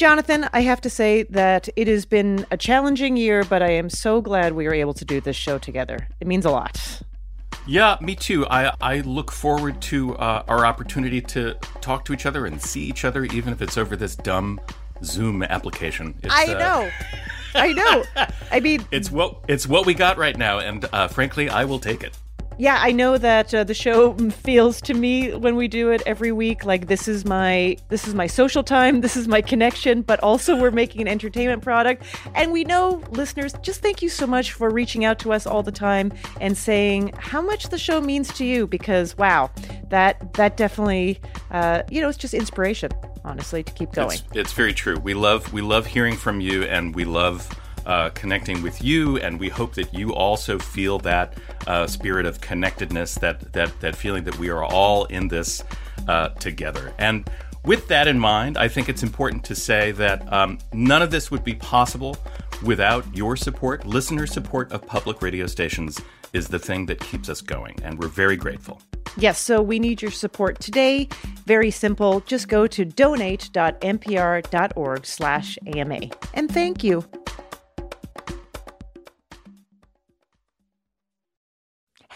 Jonathan, I have to say that it has been a challenging year, but I am so glad we were able to do this show together. It means a lot. Yeah, me too. I, I look forward to uh, our opportunity to talk to each other and see each other, even if it's over this dumb Zoom application. It's, I uh, know. I know. I mean, it's what it's what we got right now, and uh, frankly, I will take it. Yeah, I know that uh, the show feels to me when we do it every week like this is my this is my social time, this is my connection, but also we're making an entertainment product. And we know listeners, just thank you so much for reaching out to us all the time and saying how much the show means to you because wow, that that definitely uh, you know, it's just inspiration, honestly, to keep going. It's, it's very true. We love we love hearing from you, and we love uh, connecting with you, and we hope that you also feel that uh, spirit of connectedness, that that that feeling that we are all in this uh, together. And with that in mind, I think it's important to say that um, none of this would be possible without your support. Listener support of public radio stations is the thing that keeps us going, and we're very grateful. Yes, so we need your support today. Very simple. Just go to donate.npr.org/ama. And thank you.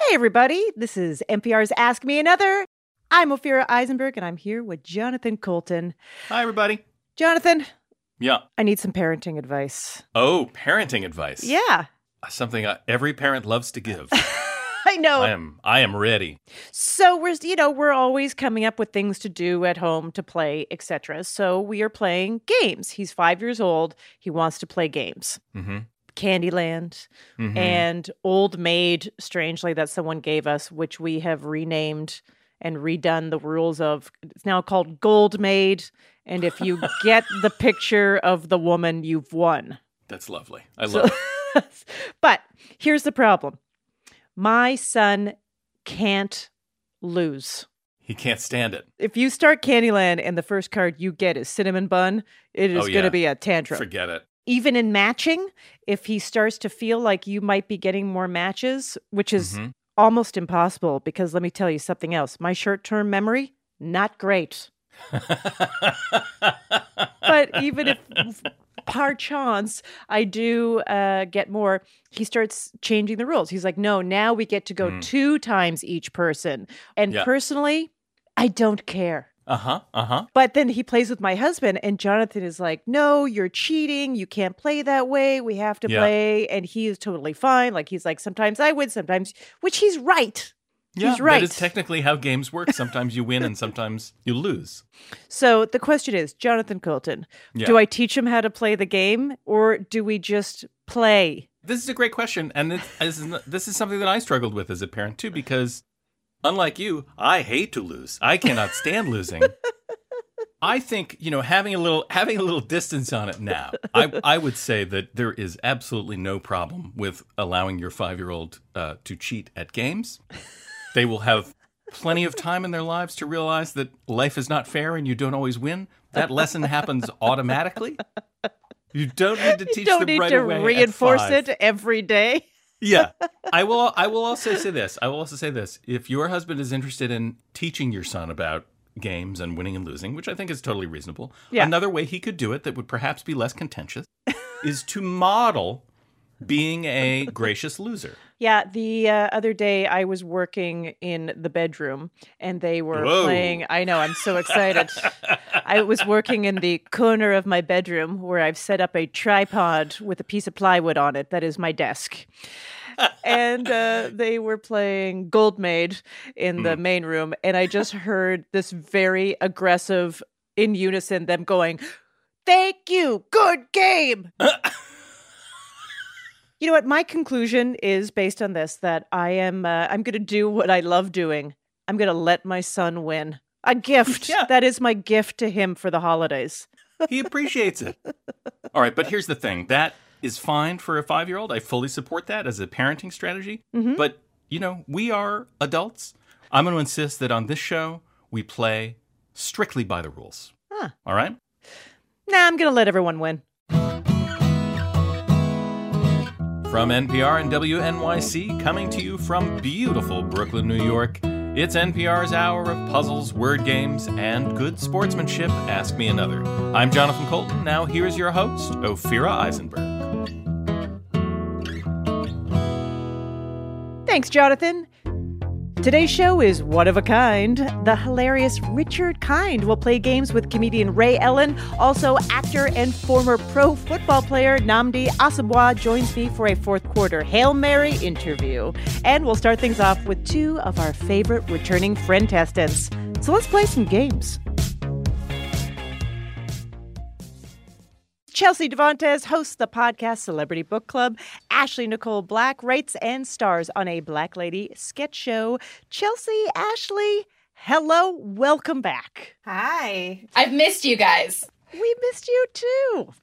Hey, everybody. This is NPR's Ask Me Another. I'm Ophira Eisenberg, and I'm here with Jonathan Coulton. Hi, everybody. Jonathan, Yeah. I need some parenting advice. Oh, parenting advice. Yeah, Something uh, every parent loves to give. I know. I am I am ready. So we're you know we're always coming up with things to do at home to play etc. So we are playing games. He's five years old. He wants to play games. Mm-hmm. Candyland Mhm. and Old Maid. Strangely, that someone gave us, which we have renamed and redone the rules of. It's now called Gold Maid. And if you get the picture of the woman, you've won. That's lovely. I So- love it. but here's the problem my son can't lose. He can't stand it. If you start Candyland and the first card you get is Cinnamon Bun, it is Oh, going to be a tantrum. Forget it. Even in matching, if he starts to feel like you might be getting more matches, which is Mhm. almost impossible because let me tell you something else. My short term memory, not great. But even if par chance I do uh, get more, he starts changing the rules. He's like, no, now we get to go Mm. two times each person. And Yeah. personally, I don't care. Uh huh. Uh huh. But then he plays with my husband, and Jonathan is like, No, you're cheating. You can't play that way. We have to Yeah. play. And he is totally fine. Like, he's like, Sometimes I win, sometimes, which he's right. Yeah, He's right. That is technically how games work. Sometimes you win and sometimes you lose. So the question is, Jonathan Coulton, Yeah. do I teach him how to play the game or do we just play? This is a great question, and this is this is something that I struggled with as a parent too, because unlike you, I hate to lose. I cannot stand losing. I think you know having a little having a little distance on it now. I I would say that there is absolutely no problem with allowing your five year old uh, to cheat at games. They will have plenty of time in their lives to realize that life is not fair and you don't always win. That lesson happens automatically. You don't need to teach you don't them need right to away reinforce it every day. Yeah. I will I will also say this. I will also say this. If your husband is interested in teaching your son about games and winning and losing, which I think is totally reasonable, Yeah. another way he could do it that would perhaps be less contentious is to model being a gracious loser. Yeah, the uh, other day I was working in the bedroom and they were Whoa. playing. I know, I'm so excited. I was working in the corner of my bedroom where I've set up a tripod with a piece of plywood on it. That is my desk. and uh, they were playing Gold Maid in the main room. And I just heard this very aggressive, in unison, them going, Thank you. Good game. You know what? My conclusion is based on this that I am uh, I'm going to do what I love doing. I'm going to let my son win. A gift. Yeah. That is my gift to him for the holidays. He appreciates it. All right, but here's the thing. That is fine for a five year old. I fully support that as a parenting strategy. But, you know, we are adults. I'm going to insist that on this show, we play strictly by the rules. Huh. All right? Nah, I'm going to let everyone win. From NPR and WNYC, coming to you from beautiful Brooklyn, New York, it's NPR's hour of puzzles, word games, and good sportsmanship. Ask me another. I'm Jonathan Coulton. Now here's your host, Ophira Eisenberg. Thanks, Jonathan. Today's show is one of a kind. The hilarious Richard Kind will play games with comedian Ray Ellin. Also, actor and former pro football player Nnamdi Asomugha joins me for a fourth quarter Hail Mary interview. And we'll start things off with two of our favorite returning friend testants. So let's play some games. Chelsea Devantez hosts the podcast Celebrity Book Club. Ashley Nicole Black writes and stars on a Black Lady sketch show. Chelsea, Ashley, hello, welcome back. Hi. I've missed you guys. We missed you too.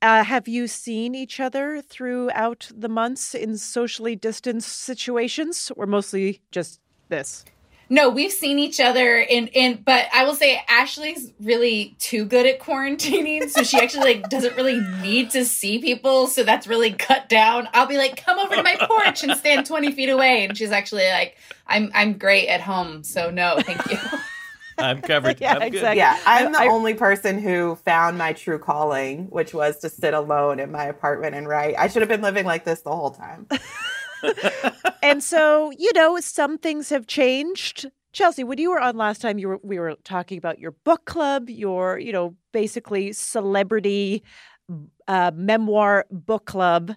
Uh, have you seen each other throughout the months in socially distanced situations, or mostly just this? No, we've seen each other in in but I will say Ashley's really too good at quarantining, so she actually like doesn't really need to see people, so that's really cut down. I'll be like, "Come over to my porch and stand 20 feet away." And she's actually like, "I'm I'm great at home, so no, thank you." I'm covered. Yeah, I'm good. exactly. Yeah, I'm the I- only person who found my true calling, which was to sit alone in my apartment and write. I should have been living like this the whole time. and so, you know, some things have changed. Chelsea, when you were on last time, you were we were talking about your book club, your, you know, basically celebrity uh, memoir book club.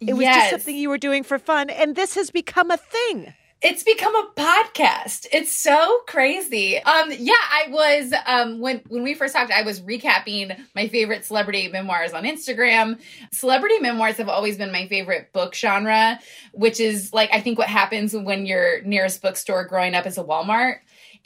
It was just something you were doing for fun, and this has become a thing. It's become a podcast. It's so crazy. Um, yeah, I was um when when we first talked, I was recapping my favorite celebrity memoirs on Instagram. Celebrity memoirs have always been my favorite book genre, which is like I think what happens when your nearest bookstore growing up is a Walmart.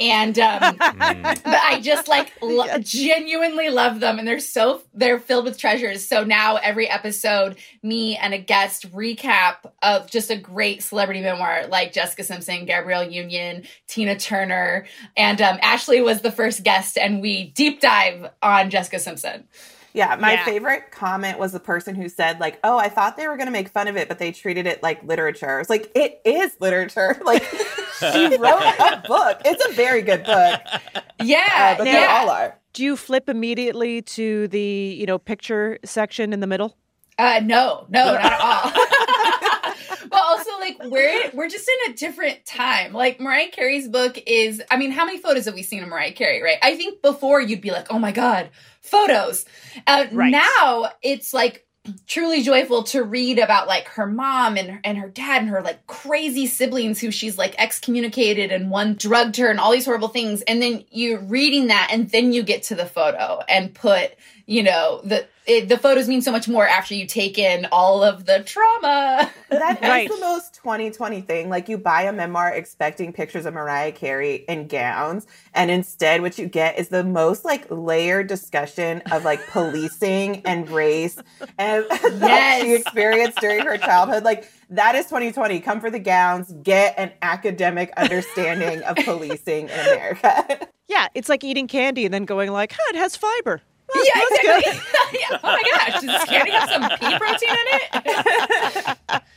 And um but I just like lo- genuinely love them, and they're so they're filled with treasures. So now every episode, me and a guest recap of just a great celebrity memoir, like Jessica Simpson, Gabrielle Union, Tina Turner, and um, Ashley was the first guest, and we deep dive on Jessica Simpson. Yeah, my Yeah. favorite comment was the person who said, like, oh, I thought they were going to make fun of it, but they treated it like literature. It's like, it is literature. Like, she wrote a book. It's a very good book, Yeah, uh, but yeah. they all are. Do you flip immediately to the, you know, picture section in the middle? Uh, no, no, not at all. but also, like, we're we're just in a different time. Like Mariah Carey's book is. I mean, how many photos have we seen of Mariah Carey? Right. I think before you'd be like, oh my god, photos. Uh, Right. Now it's like truly joyful to read about like her mom and and her dad and her like crazy siblings who she's like excommunicated and one drugged her and all these horrible things and then you're reading that and then you get to the photo and put you know the it, the photos mean so much more after you take in all of the trauma That is Right. the most 2020 thing. Like you buy a memoir expecting pictures of Mariah Carey in gowns, and instead what you get is the most like layered discussion of like policing and race and that she experienced during her childhood. Like that is 2020. Come for the gowns, get an academic understanding of policing in America. Yeah, it's like eating candy and then going like, huh, it has fiber. Yeah exactly yeah. oh my gosh does this candy have some pea protein in it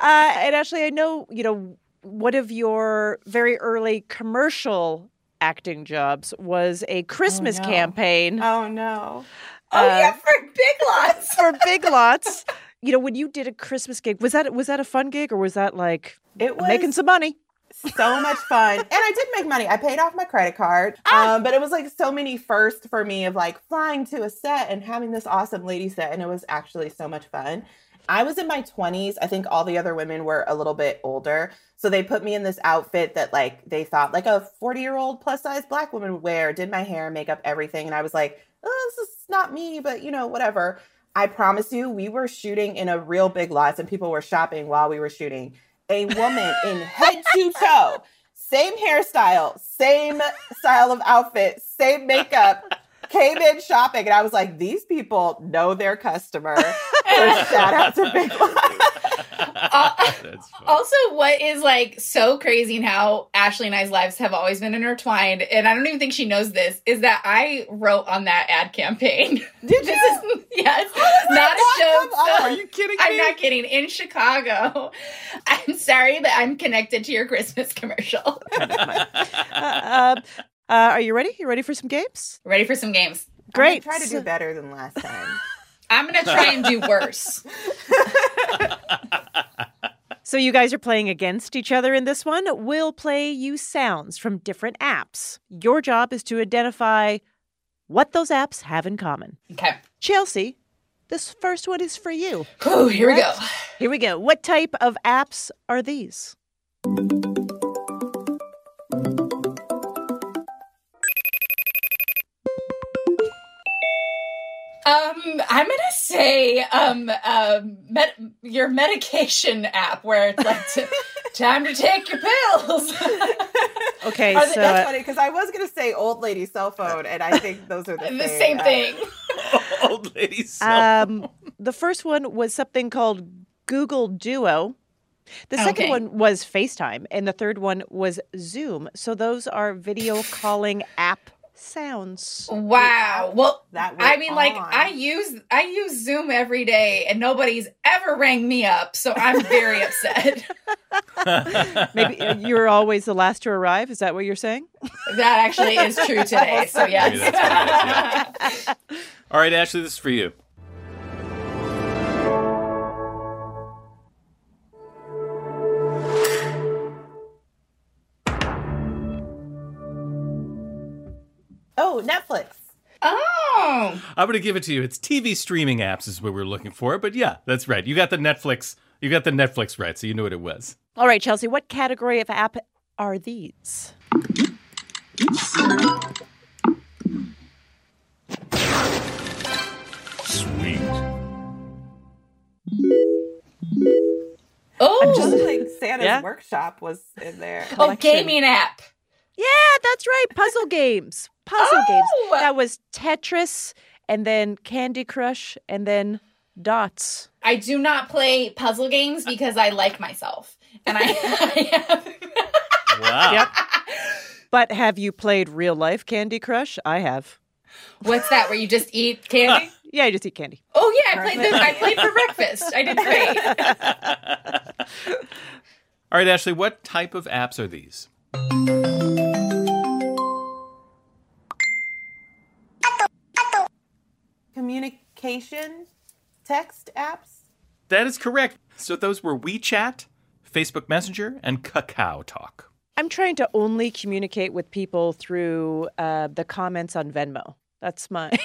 Uh, and actually, I know, you know, one of your very early commercial acting jobs was a Christmas no. campaign oh no. oh Uh, yeah for big lots for Big Lots. You know, when you did a Christmas gig, was that was that a fun gig or was that like It was making some money? So much fun. And I did make money. I paid off my credit card. Um, but it was like so many firsts for me of like flying to a set and having this awesome lady set. And it was actually so much fun. I was in my 20s. I think all the other women were a little bit older. So they put me in this outfit that like they thought like a 40 year old plus size black woman would wear, did my hair, makeup, everything. And I was like, oh, this is not me, but you know, whatever. I promise you, we were shooting in a real big lots and people were shopping while we were shooting. A woman in head to toe, same hairstyle, same style of outfit, same makeup, came in shopping, and I was like, these people know their customer. so shout out to Big Lots. Uh, also, what is like so crazy and how Ashley and I's lives have always been intertwined, and I don't even think she knows this, is that I wrote on that ad campaign. Did this you? is yes, not a joke. Are you kidding me? I'm not kidding. In Chicago, I'm sorry, but I'm connected to your Christmas commercial. Uh, uh, are you ready? You ready for some games? Ready for some games? Great. Try to do better than last time. I'm gonna try and do worse. So you guys are playing against each other in this one. We'll play you sounds from different apps. Your job is to identify what those apps have in common. Okay. Chelsea, this first one is for you. Whew, here we go. Here we go. What type of apps are these? Um, I'm gonna say um, um, med- your medication app where it's like t- time to take your pills. Okay, Are they- so that's uh, funny because I was going to say old lady cell phone, and I think those are the, the same thing. Old lady cell um, the first one was something called Google Duo. The second Okay. one was FaceTime, and the third one was Zoom. So those are video calling app sounds. Wow. Well, That I we're mean, like. I use I use Zoom every day, and nobody's ever rang me up, so I'm very upset. Maybe uh, you're always the last to arrive. Is that what you're saying? That actually is true today. So yes. Maybe that's what All right, Ashley, this is for you. Oh, Netflix. oh, I'm going to give it to you. It's TV streaming apps is what we're looking for, but yeah, that's right. You got the Netflix. You got the Netflix right, so you knew what it was. All right, Chelsea, what category of app are these? Sweet. oh, Just oh, like Santa's Yeah. workshop was in there. oh, collection. gaming app. Yeah, that's right. Puzzle games. Puzzle games. Oh! That was Tetris and then Candy Crush and then Dots. I do not play puzzle games because I like myself, and I, I have. Wow. Yep. But have you played real life Candy Crush? I have. What's that? Where you just eat candy? Yeah, you just eat candy. Oh yeah, I played. This, I played for breakfast. I did great. All right, Ashley, what type of apps are these? Communication text apps. That is correct. So those were WeChat, Facebook Messenger, and Kakao Talk. I'm trying to only communicate with people through uh, the comments on Venmo. That's my.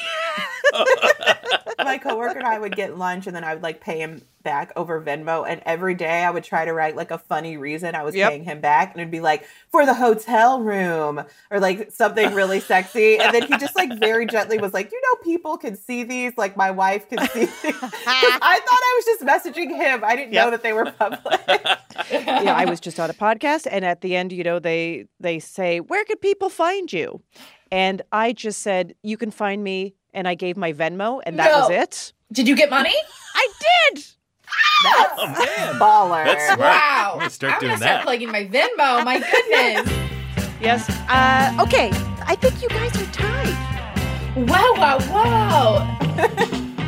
My coworker and I would get lunch, and then I would like pay him back over Venmo. And every day I would try to write like a funny reason I was Yep. paying him back, and it'd be like for the hotel room or like something really sexy. And then he just like very gently was like, "You know, people can see these. Like my wife can see these." 'Cause I thought I was just messaging him. I didn't know that they were public. you know, I was just on a podcast, and at the end, you know, they they say, "Where could people find you?" And I just said, "You can find me," and I gave my Venmo, and that was it. Did you get money? I did. That's Oh, man. baller. That's smart. Wow. I'm gonna start doing that. I'm doing gonna start that. plugging my Venmo. My goodness. Yes. Uh, okay. I think you guys are tied. wow, wow, wow.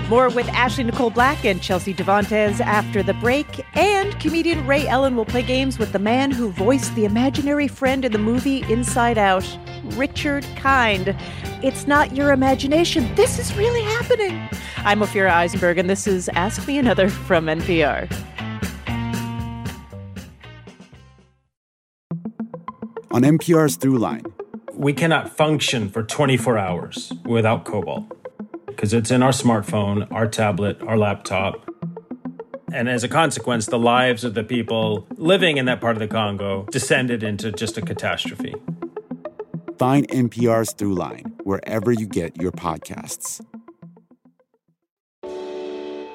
More with Ashley Nicole Black and Chelsea Devantez after the break. And comedian Ray Ellin will play games with the man who voiced the imaginary friend in the movie Inside Out, Richard Kind. It's not your imagination. This is really happening. I'm Ophira Eisenberg, and this is Ask Me Another from NPR. On NPR's Throughline, we cannot function for 24 hours without cobalt because it's in our smartphone, our tablet, our laptop. And as a consequence, the lives of the people living in that part of the Congo descended into just a catastrophe. find NPR's Throughline wherever you get your podcasts.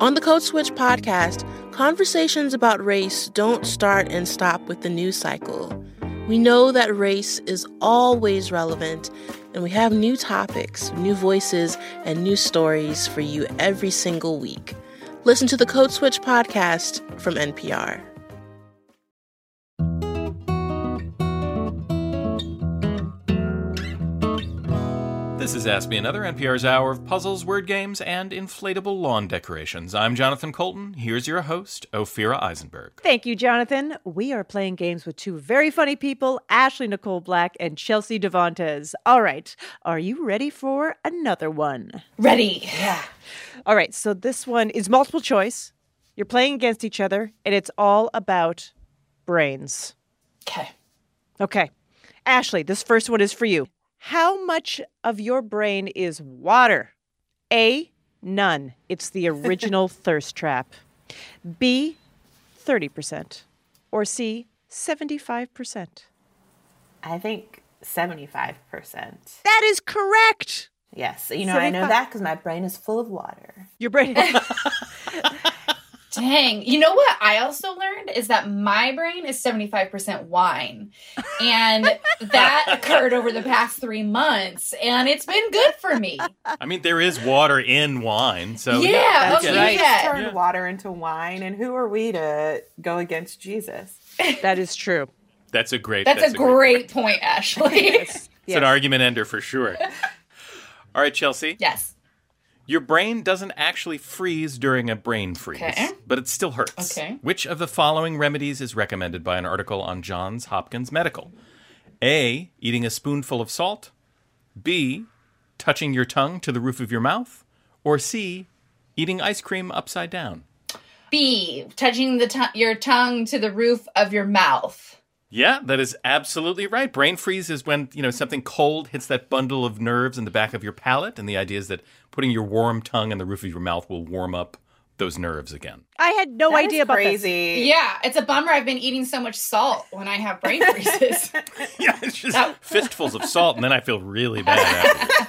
On the Code Switch podcast, conversations about race don't start and stop with the news cycle. We know that race is always relevant, and we have new topics, new voices, and new stories for you every single week. Listen to the Code Switch podcast from NPR. This is Ask Me Another, NPR's hour of puzzles, word games, and inflatable lawn decorations. I'm Jonathan Coulton. Here's your host, Ophira Eisenberg. Thank you, Jonathan. We are playing games with two very funny people, Ashley Nicole Black and Chelsea Devantez. All right, are you ready for another one? Ready. Yeah. All right, so this one is multiple choice. You're playing against each other, and it's all about brains. Okay. Okay. Ashley, this first one is for you. How much of your brain is water? A, none. It's the original thirst trap. B, 30%. Or C, 75%. I think 75%. That is correct. Yes. You know, I know that because my brain is full of water. Your brain. Dang. You know what I also learned is that my brain is 75% wine. And that occurred over the past three months. And it's been good for me. I mean, there is water in wine, so Yeah, I that's get it. right. Jesus Yeah. turned Yeah. water into wine, and who are we to go against Jesus? that is true. That's a great. That's, a great point, Ashley. It's an argument ender for sure. All right, Chelsea. yes. Your brain doesn't actually freeze during a brain freeze, Okay. but it still hurts. Okay. Which of the following remedies is recommended by an article on Johns Hopkins Medical? A. Eating a spoonful of salt. B. Touching your tongue to the roof of your mouth. Or C. Eating ice cream upside down. B, touching the to- your tongue to the roof of your mouth. Yeah, that is absolutely right. Brain freeze is when, you know, something cold hits that bundle of nerves in the back of your palate, and the idea is that putting your warm tongue in the roof of your mouth will warm up those nerves again. I had no That is idea about this. Yeah, it's a bummer I've been eating so much salt when I have brain freezes. Yeah, it's just That- fistfuls of salt, and then I feel really bad after.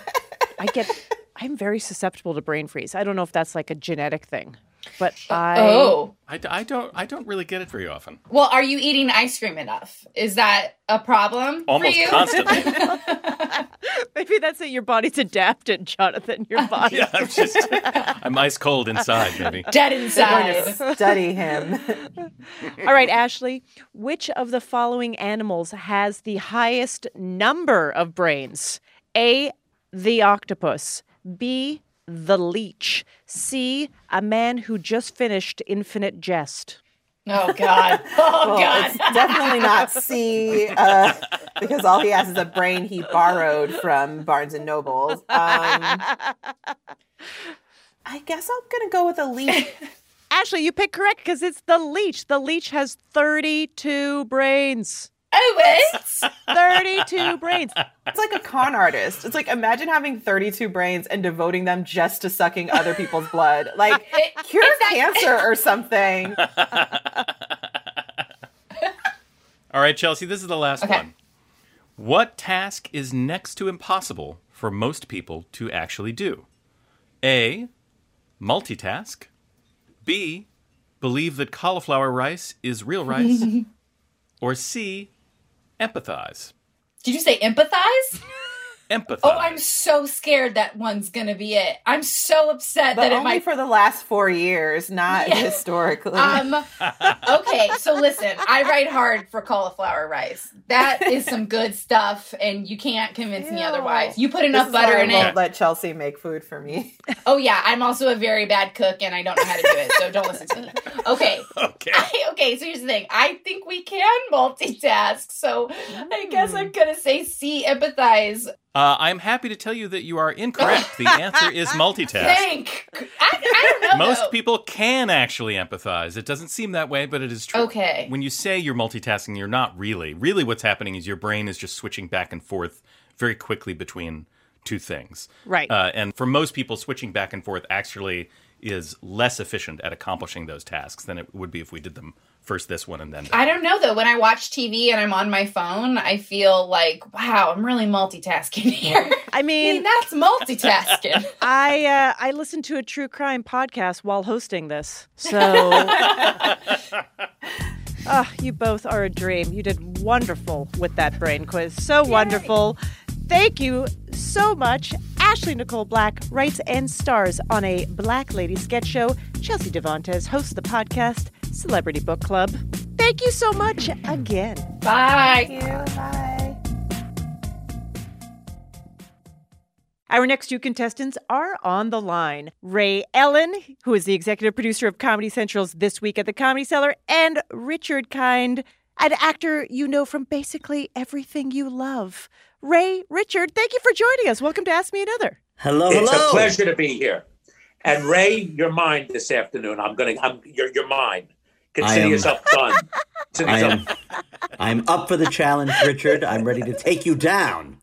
I get I'm very susceptible to brain freeze. I don't know if that's like a genetic thing, but uh, I oh. I, I don't I don't really get it very often. Well, are you eating ice cream enough? Is that a problem Almost for you? constantly. maybe that's it. Your body's adapted, Jonathan. Your body. Yeah, I'm just I'm ice cold inside, maybe. Dead inside. study him. All right, Ashley. Which of the following animals has the highest number of brains? A. The octopus. B. The leech. C. A man who just finished Infinite Jest. Oh God. Oh Well, God. it's definitely not C, uh, because all he has is a brain he borrowed from Barnes and Noble. Um, I guess I'm gonna go with a leech. Ashley, you picked correct because it's the leech. The leech has 32 brains. Oh, what? 32 brains. It's like a con artist. It's like imagine having 32 brains and devoting them just to sucking other people's blood. Like It- cure it's that- cancer or something. All right, Chelsea, this is the last Okay. one. What task is next to impossible for most people to actually do? A. Multitask. B. Believe that cauliflower rice is real rice. or C. Empathize. Did you say empathize? Empathize. Oh, I'm so scared that one's gonna be it. I'm so upset But that it only might. for the last four years, not Yeah. historically. Um. Okay, so listen, I ride hard for cauliflower rice. That is some good stuff, and you can't convince me otherwise. You put enough is butter why I in won't it. Let Chelsea make food for me. Oh yeah, I'm also a very bad cook, and I don't know how to do it. So don't listen to me. Okay. Okay. okay, so here's the thing. I think we can multitask. So I guess I'm gonna say C, empathize. Uh, I'm happy to tell you that you are incorrect. The answer is multitask. Thank. I, I don't know. Most though. people can actually empathize. It doesn't seem that way, but it is true. Okay. When you say you're multitasking, you're not really. Really, what's happening is your brain is just switching back and forth very quickly between two things. Right. Uh, and for most people, switching back and forth actually is less efficient at accomplishing those tasks than it would be if we did them first this one and then that. I don't know though. When I watch TV and I'm on my phone, I feel like, wow, I'm really multitasking here. I I mean, mean, that's multitasking. I uh, I listened to a true crime podcast while hosting this. So, Ah, you both are a dream. You did wonderful with that brain quiz. So wonderful. Thank you so much. Ashley Nicole Black writes and stars on a Black Lady sketch show. Chelsea Devantez hosts the podcast Celebrity Book Club. Thank you so much again. Bye. Bye. Our next two contestants are on the line Ray Ellin, who is the executive producer of Comedy Central's This Week at the Comedy Cellar, and Richard Kind, an actor you know from basically everything you love. Ray, Richard, thank you for joining us. Welcome to Ask Me Another. Hello, It's hello. a pleasure to be here. And Ray, you're mine this afternoon. I'm gonna. I'm. You're. You're mine. I Consider am- yourself done. Consider I yourself- am, I'm up for the challenge, Richard. I'm ready to take you down.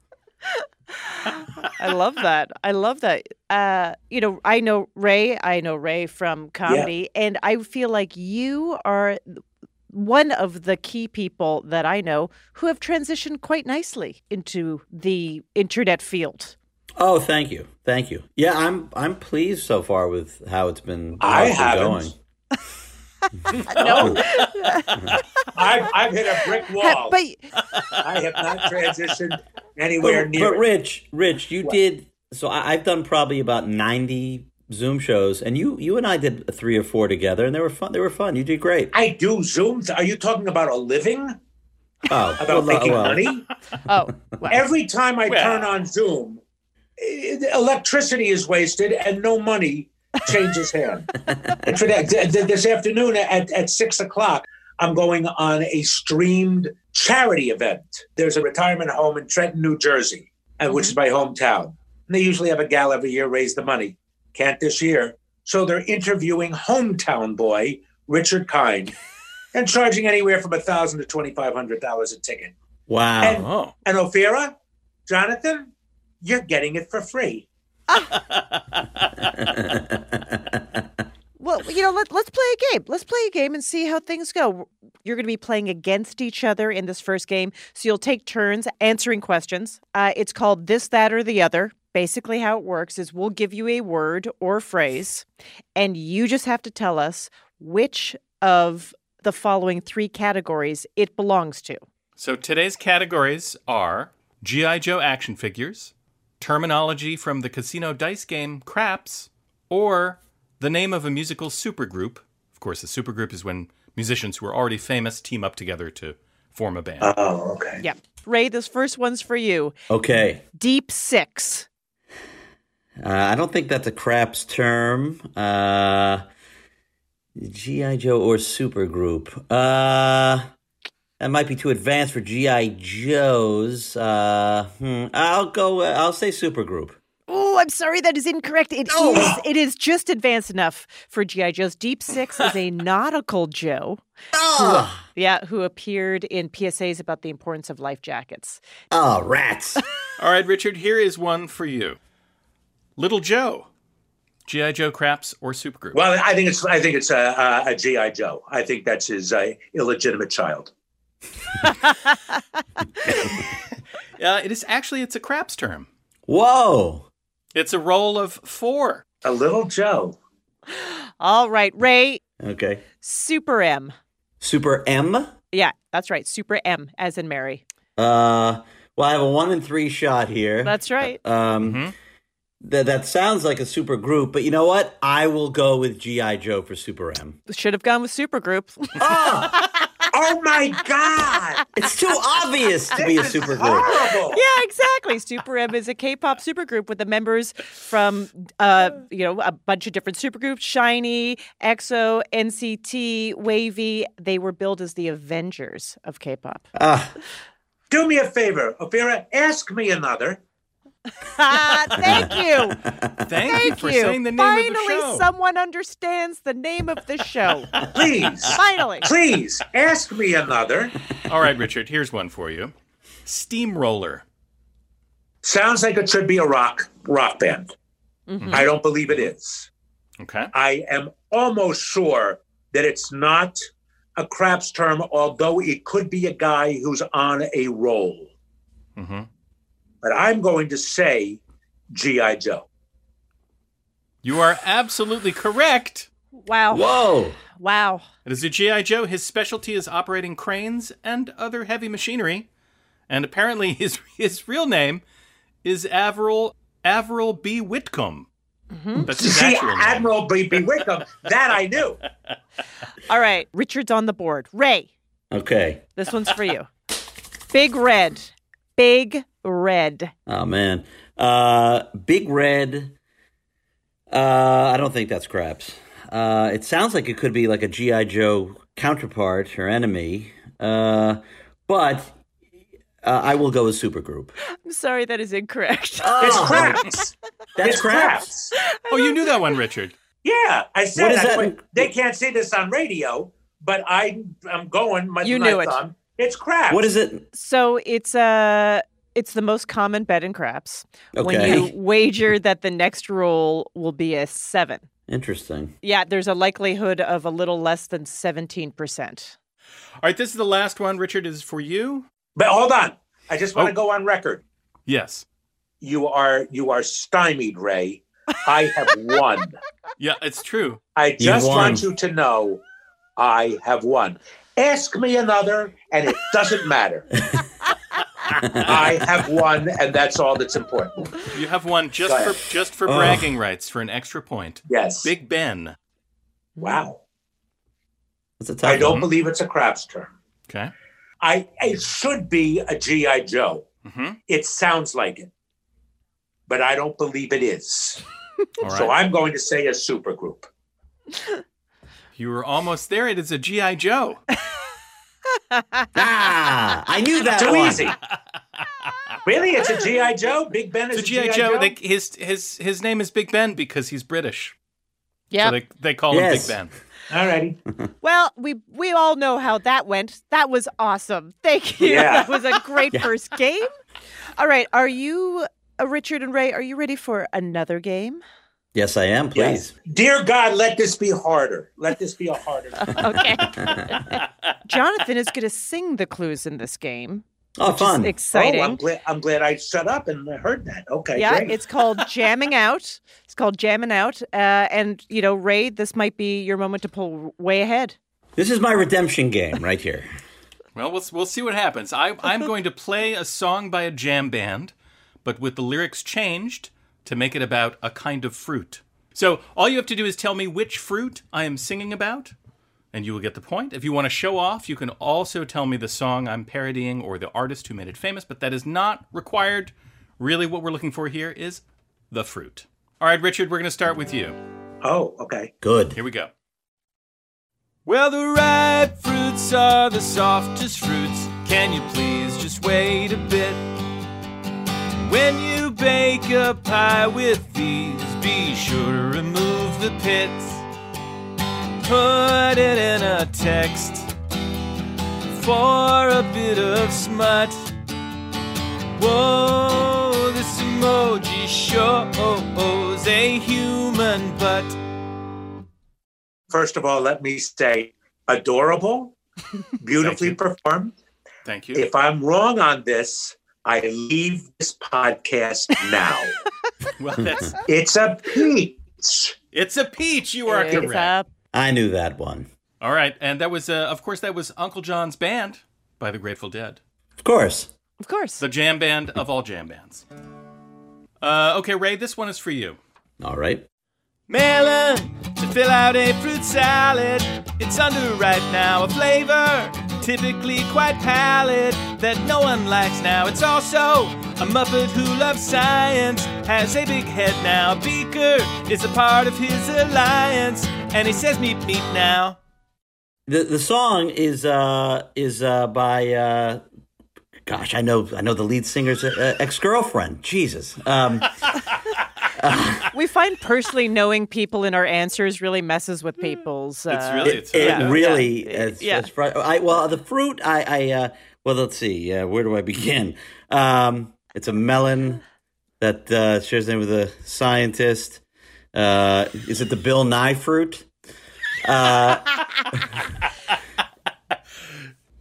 I love that. I love that. Uh, you know, I know Ray. I know Ray from comedy, and I feel like you are one of the key people that I know who have transitioned quite nicely into the internet field. Oh, thank you, thank you. Yeah, I'm I'm pleased so far with how it's been. how I it's been haven't. going. No, I've, I've hit a brick wall. but I have not transitioned anywhere But, near. but. Rich, Rich, you did. So I, I've done probably about ninety Zoom shows, and you you and I did three or four together, and they were fun. They were fun. You did great. I do Zooms. Are you talking about a living? Oh, About well, making well, money? oh, well, Every time I Well. turn on Zoom, eh, electricity is wasted and no money changes hand. and for that, th- th- this afternoon at, at six o'clock, I'm going on a streamed charity event. There's a retirement home in Trenton, New Jersey, and which is mm-hmm. my hometown. And they usually have a gal every year raise the money. Can't this year. So they're interviewing hometown boy Richard Kind and charging anywhere from a thousand to twenty five hundred dollars a ticket. wow. And- Oh. And Ophira, Jonathan, you're getting it for free. well, you know, let, let's play a game. Let's play a game and see how things go. You're going to be playing against each other in this first game. So you'll take turns answering questions. Uh, it's called this, that, or the other. Basically, how it works is we'll give you a word or phrase, and you just have to tell us which of the following three categories it belongs to. So today's categories are G.I. Joe action figures, terminology from the casino dice game Craps, or the name of a musical supergroup. Of course, a supergroup is when musicians who are already famous team up together to form a band. Oh, okay. Yeah. Ray, this first one's for you. okay. Deep Six. Uh, I don't think that's a craps term. Uh, GI Joe or supergroup. Uh, that might be too advanced for GI Joes. Uh, hmm, I'll go. Uh, I'll say supergroup. Oh, I'm sorry, that is incorrect. It is. It is just advanced enough for GI Joe's. Deep Six is a nautical Joe. Who, yeah, who appeared in PSAs about the importance of life jackets. Oh, rats! All right, Richard, here is one for you. Little Joe, G.I. Joe Craps or supergroup. Well, I think it's I think it's a, a, a GI Joe. I think that's his uh, illegitimate child. Uh, it is actually it's a Craps term. Whoa! It's a roll of four. A little Joe. All right, Ray, Okay. Super M. Super M. Yeah, that's right. Super M, as in Mary. Uh, well, I have a one in three shot here. That's right. Um, Mhm. that that sounds like a super group, but you know what? I will go with GI Joe for Super M. Should have gone with Supergroup. Oh my God! It's too obvious to be a This is super group. horrible. yeah, exactly. Super M is a K-pop supergroup with the members from, uh, you know, a bunch of different supergroups: SHINee, EXO, NCT, WayV. They were billed as the Avengers of K-pop. Ah, Do me a favor, Ophira. Ask me another. Ah, thank you. Thank, you for you. saying the name Finally, of the show. someone understands the name of the show. Please, Finally. please ask me another. All right, Richard, here's one for you. Steamroller. Sounds like it should be a rock rock band. Mhm. I don't believe it is. Okay. I am almost sure that it's not a craps term, although it could be a guy who's on a roll. Mm-hmm. But I'm going to say G.I. Joe. You are absolutely correct. Wow. Whoa. Wow. It is a G.I. Joe. His specialty is operating cranes and other heavy machinery. And apparently his his real name is Averill Averill B. Whitcomb. Mm-hmm. That's his See. Admiral B. B. Wickham, that I knew. All right. Richard's on the board. Ray, Okay. this one's for you. Big Red. Big Red. Oh man. Uh Big Red. Uh I don't think that's craps. Uh it sounds like it could be like a G.I. Joe counterpart or enemy. Uh but uh, I will go with supergroup. I'm sorry, that is incorrect. It's craps. That's it's craps. Oh, you knew that one, Richard. Yeah, I said What is I that? went- they can't see this on radio, but I I'm going my You my knew it. thumb. It's craps. What is it? So it's uh it's the most common bet in craps. When you wager that the next roll will be a seven. Interesting. Yeah, there's a likelihood of a little less than 17%. All right, this is the last one. Richard is for you. But hold on. I just want to Oh. go on record. Yes. You are you are stymied, Ray. I have won. Yeah, it's true. I just want you to know I have won. Ask me another, and it doesn't matter. I have won, and that's all that's important. You have one just for just for Oh. bragging rights for an extra point. Yes. Big Ben. Wow. That's a tough I don't one. believe it's a craps term. Okay. I it should be a GI Joe. Mm-hmm. It sounds like it, but I don't believe it is. All right. So I'm going to say a supergroup. you were almost there. It is a GI Joe. Ah, I knew that Too one. easy. Really, it's a GI Joe. Big Ben is It's a a GI Joe. They, his his his name is Big Ben because he's British. Yeah. So they they call Yes. him Big Ben. All righty. Well, we we all know how that went. That was awesome. Thank you. Yeah. That was a great first game. All right, are you uh, Richard and Ray, are you ready for another game? Yes, I am. Please. Dear God, let this be harder. Let this be a harder. Okay. Jonathan is going to sing the clues in this game. Oh, fun. exciting. Oh, I'm glad. I'm glad I shut up and heard that. Okay. yeah, great. it's called jamming out. It's called jamming out. Uh, and you know, Ray, this might be your moment to pull way ahead. This is my redemption game right here. Well, we'll we'll see what happens. I I'm going to play a song by a jam band, but with the lyrics changed to make it about a kind of fruit. So all you have to do is tell me which fruit I am singing about, and you will get the point. If you want to show off, you can also tell me the song I'm parodying or the artist who made it famous, but that is not required. Really, what we're looking for here is the fruit. All right, Richard, we're going to start with you. Oh, okay. Good. Here we go. Well, the ripe fruits are the softest fruits. Can you please just wait a bit? When you bake a pie with these, be sure to remove the pits. Put it in a text for a bit of smut. Whoa, this emoji shows a human butt. First of all, let me say, adorable, beautifully performed. Thank you. If I'm wrong on this, I leave this podcast now. Well, that's it's a peach. it's a peach. You are It's correct. Up. I knew that one. All right, and that was, uh, of course, that was Uncle John's band by the Grateful Dead, Of course. Of course. the jam band of all jam bands. Uh, okay, Ray, this one is for you. All right. Melon to fill out a fruit salad. It's underripe now, a flavor typically quite pallid that no one likes now. It's also a Muppet who loves science, has a big head now. Beaker is a part of his alliance, and he says meet meet now. The the song is uh is uh by uh gosh, I know I know the lead singer's uh, ex-girlfriend. Jesus. Um We find personally knowing people in our answers really messes with people's. Uh, It's really- it, it really Yeah. it's, Yeah. it's fr- I well the fruit I I uh well let's see. Uh, where do I begin? Um it's a melon that uh, shares the name with a scientist. Uh, is it the Bill Nye fruit? Uh,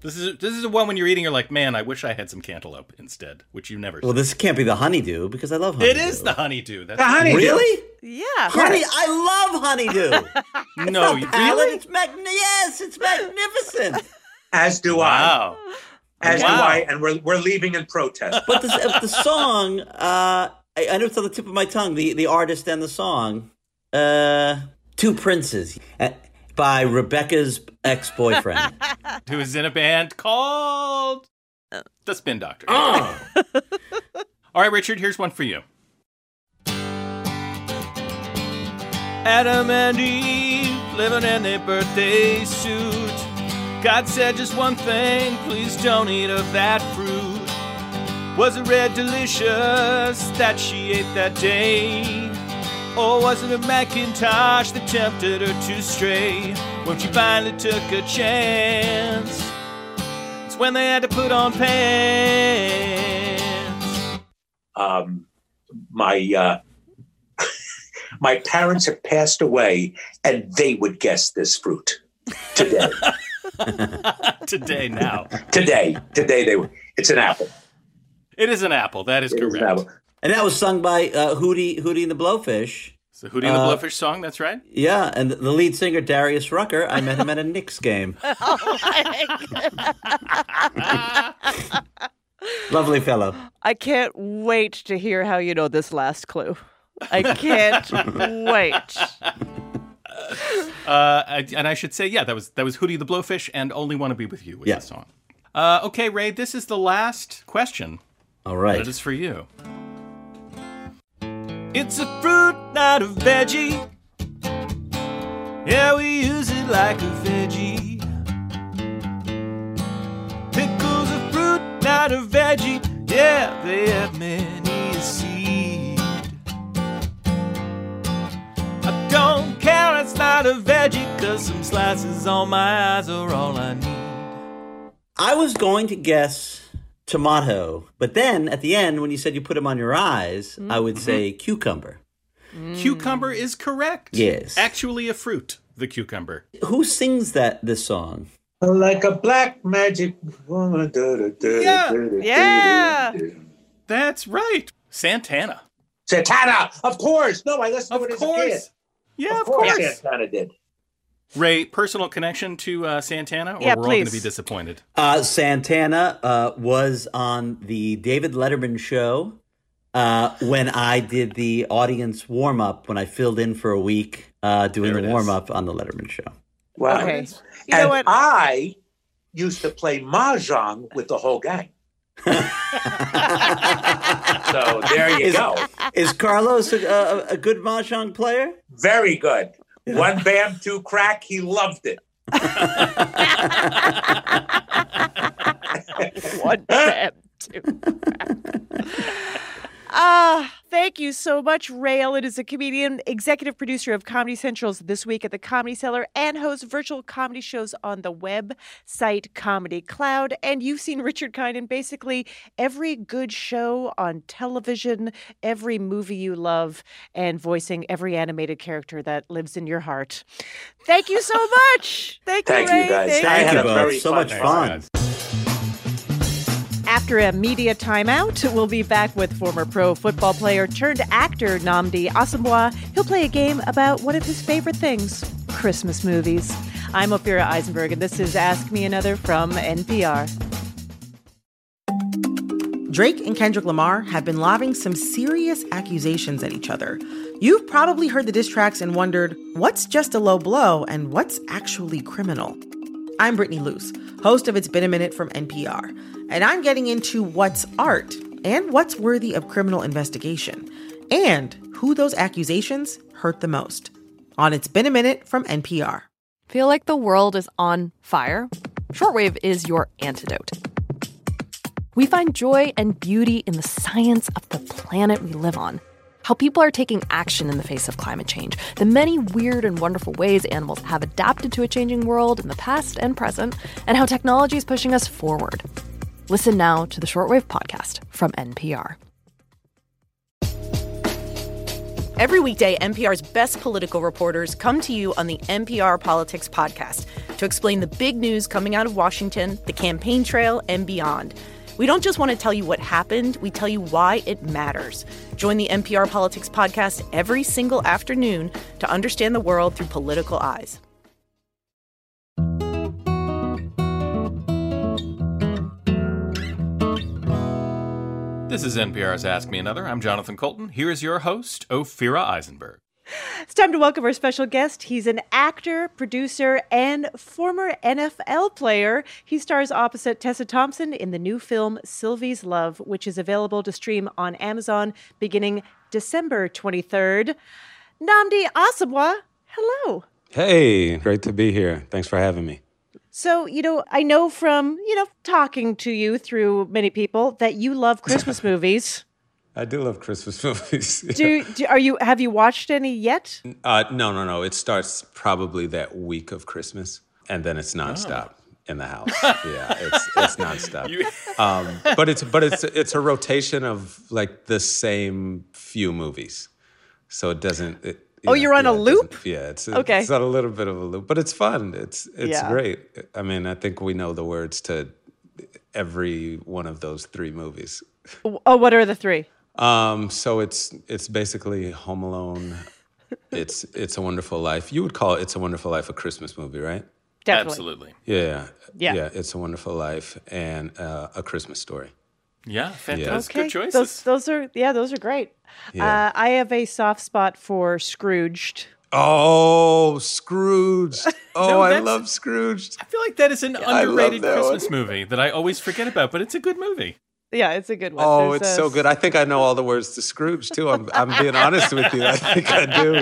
This is this is the one when you're eating, you're like, man, I wish I had some cantaloupe instead, which you never. well, this can't be the honeydew because I love honeydew. it is the honeydew. That's The honeydew. Really? Yeah. Honey, I love honeydew. no, you- Alan, really? It's mag- yes, it's magnificent. As do Wow. I. As Wow. do I. And we're, we're leaving in protest. But the, the song, uh, I, I know it's on the tip of my tongue. The the artist and the song, uh, "Two Princes" by Rebecca's ex boyfriend. Who is in a band called the Spin Doctor. Oh. All right, Richard, here's one for you. Adam and Eve living in their birthday suit. God said just one thing, please don't eat of that fruit. Was it red delicious that she ate that day? Or was it a McIntosh that tempted her to stray when she finally took a chance? It's when they had to put on pants. um, my uh, my parents have passed away, and they would guess this fruit today. Today, now. today, today they would. It's an apple. It is an apple. That is It is an correct. apple. And that was sung by uh, Hootie Hootie and the Blowfish. So Hootie and the Uh, Blowfish song, that's right. Yeah, and the lead singer Darius Rucker. I met him at a Knicks game. Lovely fellow. I can't wait to hear how you know this last clue. I can't wait. Uh, I- and I should say, yeah, that was that was Hootie the Blowfish and Only Want to Be With You was Yeah. the song. Uh, okay, Ray, this is the last question. All right. That is for you. It's a fruit, not a veggie. Yeah, we use it like a veggie. Pickles a fruit, not a veggie. Yeah, they have many a seed. I don't care, it's not a veggie, cause some slices on my eyes are all I need. I was going to guess tomato, but then at the end, when you said you put them on your eyes, I would mm-hmm. say cucumber. Mm. Cucumber is correct. Yes. Actually, a fruit, the cucumber. Who sings that this song? Like a black magic woman. Yeah. Yeah. That's right. Santana. Santana, of course. No, I listened to Of it as a course. kid. Yeah, Of course, Santana did. Ray, personal connection to uh, Santana, or Yeah, we're all going to be disappointed. Uh, Santana uh, was on the David Letterman show uh, when I did the audience warm up when I filled in for a week uh, doing There the warm up on the Letterman show. Wow. Okay. You know and what? I used to play mahjong with the whole gang. so there you Is- go. Is Carlos a, a, a good mahjong player? Very good. One bam, two crack. He loved it. One bam, two. Ah, thank you so much, Ray Ellin is a comedian, executive producer of Comedy Central's This Week at the Comedy Cellar, and hosts virtual comedy shows on the website Comedy Cloud. And you've seen Richard Kind in basically every good show on television, every movie you love, and voicing every animated character that lives in your heart. Thank you so much. Thank, Thank you, you, guys. Thank Thank had you both. So fun much night. fun. After a media timeout, we'll be back with former pro football player turned actor Nnamdi Asomugha. He'll play a game about one of his favorite things Christmas movies. I'm Ophira Eisenberg, and this is Ask Me Another from NPR. Drake and Kendrick Lamar have been lobbing some serious accusations at each other. You've probably heard the diss tracks and wondered what's just a low blow and what's actually criminal. I'm Brittany Luce, host of It's Been a Minute from NPR, and I'm getting into what's art and what's worthy of criminal investigation, and who those accusations hurt the most. On It's Been a Minute from NPR. Feel like the world is on fire? Shortwave is your antidote. We find joy and beauty in the science of the planet we live on. How people are taking action in the face of climate change, the many weird and wonderful ways animals have adapted to a changing world in the past and present, and how technology is pushing us forward. Listen now to the Shortwave Podcast from NPR. Every weekday, NPR's best political reporters come to you on the NPR Politics Podcast to explain the big news coming out of Washington, the campaign trail, and beyond. We don't just want to tell you what happened, we tell you why it matters. Join the NPR Politics Podcast every single afternoon to understand the world through political eyes. This is NPR's Ask Me Another. I'm Jonathan Coulton. Here is your host, Ophira Eisenberg. It's time to welcome our special guest. He's an actor, producer, and former NFL player. He stars opposite Tessa Thompson in the new film Sylvie's Love, which is available to stream on Amazon beginning December 23rd. Nnamdi Asomugha, hello. Hey, great to be here. Thanks for having me. So, you know, I know from, you know, talking to you through many people that you love Christmas movies. I do love Christmas movies. Do, do are you have you watched any yet? Uh, no, no, no. It starts probably that week of Christmas, and then it's nonstop in the house. yeah, it's it's nonstop. um, but it's but it's it's a rotation of like the same few movies, so it doesn't. It, Oh, you're on a loop? doesn't- Yeah, it's Okay. It's on a little bit of a loop, but it's fun. It's it's Yeah. great. I mean, I think we know the words to every one of those three movies. Oh, what are the three? Um, so it's it's basically Home Alone. It's It's a Wonderful Life. You would call it It's a Wonderful Life a Christmas movie, right? Definitely. Absolutely. Yeah. Yeah. Yeah. It's a Wonderful Life and uh, a Christmas story. Yeah, fantastic. Okay, Good choices. Those those are yeah, those are great. Yeah. Uh, I have a soft spot for Scrooged. Oh, Scrooge! Oh, No, I love Scrooge. I feel like that is an I love underrated Christmas one. movie that I always forget about, but it's a good movie. Yeah, it's a good one. Oh, There's it's a- so good. I think I know all the words to Scrooge too. I'm I'm being honest with you. I think I do.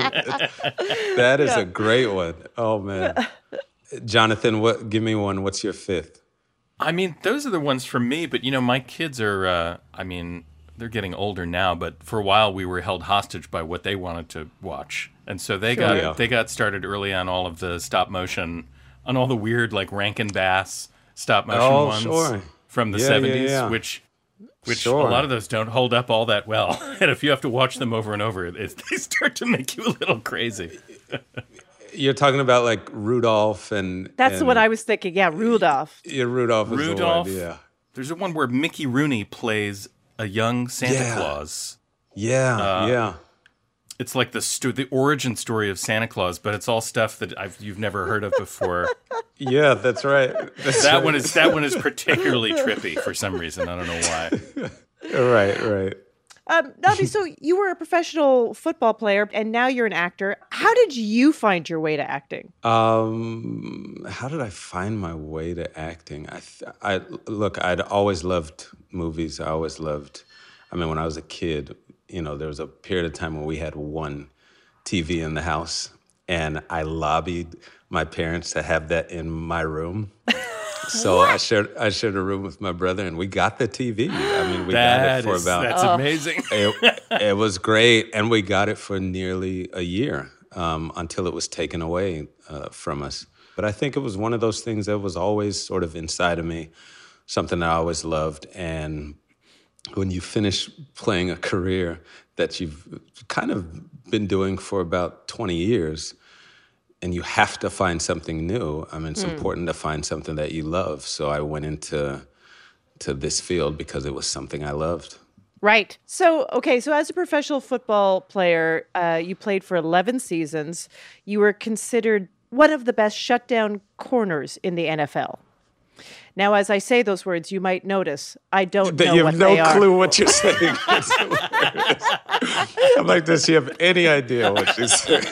That is Yeah. a great one. Oh man, Jonathan, what? Give me one. What's your fifth? I mean, those are the ones for me, but you know, my kids are, uh, I mean, they're getting older now, but for a while we were held hostage by what they wanted to watch. And so they Sure. got Yeah. they got started early on all of the stop motion, on all the weird like Rankin Bass stop motion Oh, ones sure. from the Yeah, yeah, 70s, yeah. which which Sure. a lot of those don't hold up all that well. and if you have to watch them over and over, it, they start to make you a little crazy. You're talking about like Rudolph and That's and, what I was thinking. Yeah, Rudolph. Yeah, Rudolph is Rudolph. the one. Yeah, There's a one where Mickey Rooney plays a young Santa Yeah. Claus. yeah, Uh, yeah. It's like the sto- the origin story of Santa Claus, but it's all stuff that I've, you've never heard of before. Yeah, that's right. That's that right. one is that one is particularly trippy for some reason. I don't know why. right, right. Um, Nnamdi, so you were a professional football player and now you're an actor. How did you find your way to acting? Um, how did I find my way to acting? I, th- I look. I'd always loved movies. I always loved. I mean, when I was a kid, you know, there was a period of time when we had one TV in the house, and I lobbied my parents to have that in my room. So I shared I shared a room with my brother, and we got the TV. I mean, we got it for is- about that's amazing. it, it was great, and we got it for nearly a year um, until it was taken away uh, from us. But I think it was one of those things that was always sort of inside of me, something that I always loved. And when you finish playing a career that you've kind of been doing for about 20 years, and you have to find something new. I mean, it's Hmm. important to find something that you love. So I went into to this field because it was something I loved. Right. So, okay, so as a professional football player, uh, you played for 11 seasons. You were considered one of the best shutdown corners in the NFL. Now, as I say those words, you might notice I don't That know you what have no clue what you're saying. I'm like, does she have any idea what she's saying?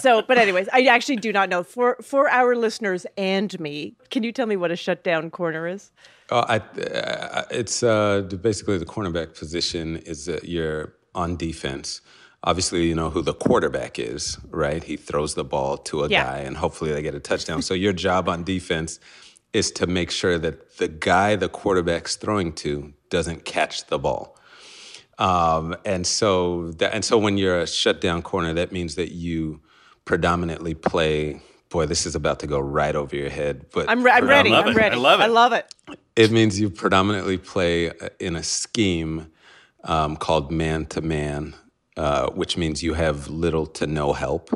so, but anyways, I actually do not know. For for our listeners and me, can you tell me what a shutdown corner is? Uh, I, uh, it's uh, basically the cornerback position is that you're on defense. Obviously, you know who the quarterback is, right? He throws the ball to a Yeah. guy, and hopefully they get a touchdown. so your job on defense is to make sure that the guy the quarterback's throwing to doesn't catch the ball. Um, and so that, and so when you're a shutdown corner, that means that you predominantly play. Boy, this is about to go right over your head, but I'm, re- I'm ready. I'm ready. I love it. it means you predominantly play uh, in a scheme um, called man to man, uh, which means you have little to no help.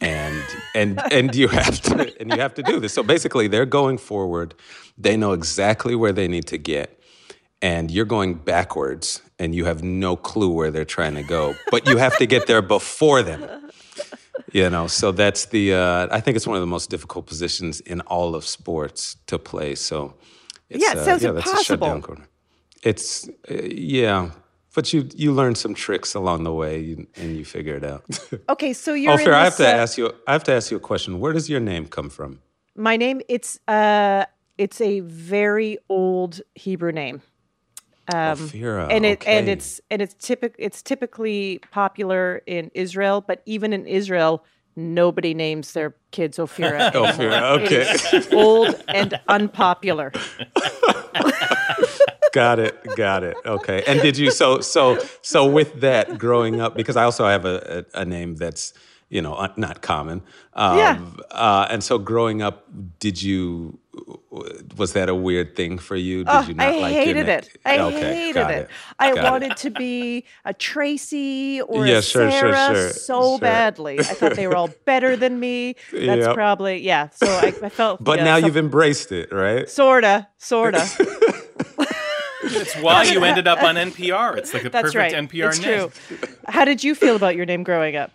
And and and you have to and you have to do this. So basically, they're going forward. They know exactly where they need to get, and you're going backwards, and you have no clue where they're trying to go. But you have to get there before them you know so that's the uh, i think it's one of the most difficult positions in all of sports to play so it's, Yeah, it sounds uh, yeah, that's a impossible. shutdown corner it's uh, yeah but you you learn some tricks along the way and you figure it out Okay, so you're oh fair i have to uh, ask you i have to ask you a question where does your name come from My name it's uh it's a very old Hebrew name. Um, Ophira, and it and it's and it's typic it's typically popular in Israel, but even in Israel, nobody names their kids Ophira. Ophira, okay. old and unpopular. got it got it okay and did you so so so with that growing up because i also have a, a, a name that's you know not common um, Yeah. uh, and so growing up did you was that a weird thing for you did Oh, you not I like hated it. I Okay, hated got it. I Got it. wanted to be a Tracy or Yeah, a sure, Sarah sure, so sure. badly. I thought they were all better than me. That's Yep. probably yeah. So I, I felt. but yeah, now you've embraced it right sorta, sorta. It's why you ended up on NPR. It's like a That's perfect right. NPR it's name. true. How did you feel about your name growing up?